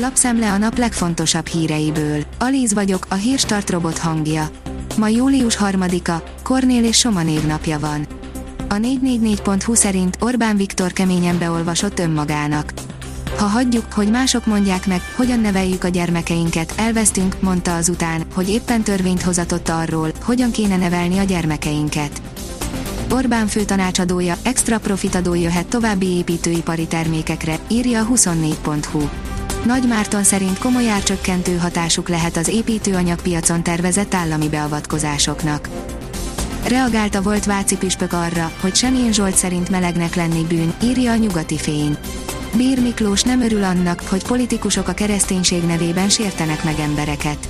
Lapszemle a nap legfontosabb híreiből. Alíz vagyok, a hírstart robot hangja. Ma július 3-a, Kornél és Soma névnapja van. A 444.hu szerint Orbán Viktor keményen beolvasott önmagának. Ha hagyjuk, hogy mások mondják meg, hogyan neveljük a gyermekeinket, elvesztünk, mondta azután, hogy éppen törvényt hozatott arról, hogyan kéne nevelni a gyermekeinket. Orbán főtanácsadója, extra profitadó jöhet további építőipari termékekre, írja a 24.hu. Nagy Márton szerint komoly árcsökkentő hatásuk lehet az építőanyagpiacon tervezett állami beavatkozásoknak. Reagálta volt Váci püspök arra, hogy Semjén Zsolt szerint melegnek lenni bűn, írja a nyugati fény. Bír Miklós nem örül annak, hogy politikusok a kereszténység nevében sértenek meg embereket.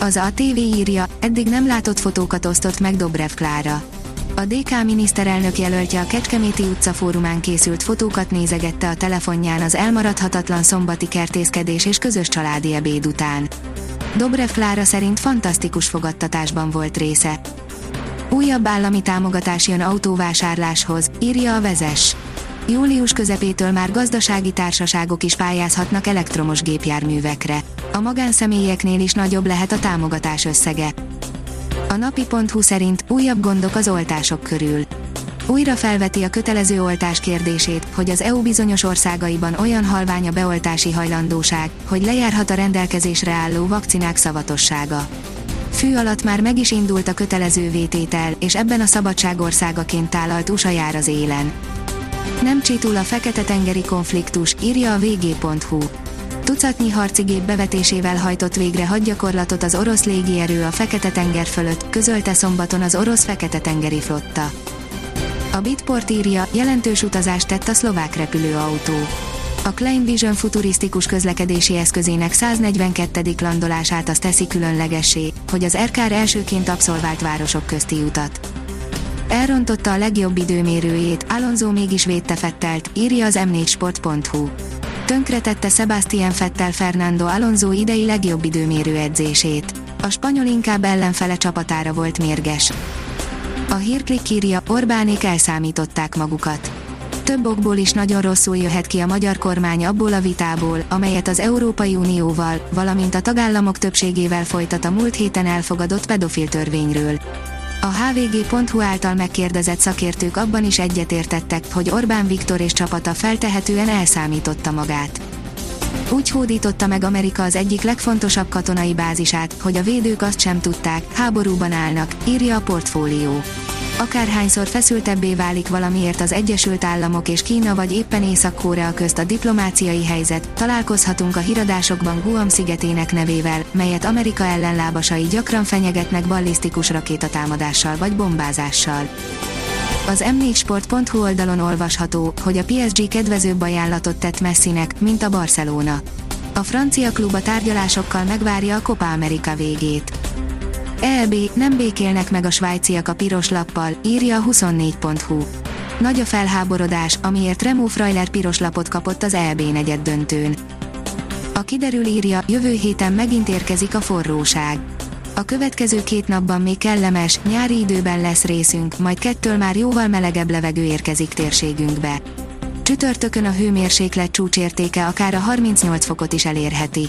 Az a TV írja, eddig nem látott fotókat osztott meg Dobrev Klára. A DK miniszterelnök jelöltje a Kecskeméti utca fórumán készült fotókat nézegette a telefonján az elmaradhatatlan szombati kertészkedés és közös családi ebéd után. Dobrev Klára szerint fantasztikus fogadtatásban volt része. Újabb állami támogatás jön autóvásárláshoz, írja a vezes. Július közepétől már gazdasági társaságok is pályázhatnak elektromos gépjárművekre. A magánszemélyeknél is nagyobb lehet a támogatás összege. A napi.hu szerint újabb gondok az oltások körül. Újra felveti a kötelező oltás kérdését, hogy az EU bizonyos országaiban olyan halvány a beoltási hajlandóság, hogy lejárhat a rendelkezésre álló vakcinák szavatossága. Fű alatt már meg is indult a kötelező vététel, és ebben a szabadságországaként tálalt USA jár az élen. Nem csitul a Fekete-tengeri konfliktus, írja a vg.hu. Tucatnyi harci gép bevetésével hajtott végre hadgyakorlatot az orosz légierő a Fekete-tenger fölött, közölte szombaton az orosz Fekete-tengeri flotta. A Bitport írja, jelentős utazást tett a szlovák repülőautó. A Klein Vision futurisztikus közlekedési eszközének 142. landolását az teszi különlegessé, hogy az RKR elsőként abszolvált városok közti utat. Elrontotta a legjobb időmérőjét, Alonso mégis védte Fettelt, írja az m4sport.hu. Tönkretette Sebastian Fettel Fernando Alonso idei legjobb időmérő edzését. A spanyol inkább ellenfele csapatára volt mérges. A hírklik írja, Orbánék elszámították magukat. Több okból is nagyon rosszul jöhet ki a magyar kormány abból a vitából, amelyet az Európai Unióval, valamint a tagállamok többségével folytat a múlt héten elfogadott pedofil törvényről. A hvg.hu által megkérdezett szakértők abban is egyetértettek, hogy Orbán Viktor és csapata feltehetően elszámította magát. Úgy hódította meg Amerika az egyik legfontosabb katonai bázisát, hogy a védők azt sem tudták, háborúban állnak, írja a portfólió. Akárhányszor feszültebbé válik valamiért az Egyesült Államok és Kína vagy éppen Észak-Korea közt a diplomáciai helyzet, találkozhatunk a híradásokban Guam szigetének nevével, melyet Amerika ellenlábasai gyakran fenyegetnek ballisztikus rakétatámadással vagy bombázással. Az m4sport.hu oldalon olvasható, hogy a PSG kedvezőbb ajánlatot tett Messinek, mint a Barcelona. A francia klub a tárgyalásokkal megvárja a Copa America végét. EB, nem békélnek meg a svájciak a piros lappal, írja a 24.hu. Nagy a felháborodás, amiért Remo Freuler piros lapot kapott az EB negyed döntőn. A kiderül írja, jövő héten megint érkezik a forróság. A következő két napban még kellemes, nyári időben lesz részünk, majd kettől már jóval melegebb levegő érkezik térségünkbe. Csütörtökön a hőmérséklet csúcsértéke akár a 38 fokot is elérheti.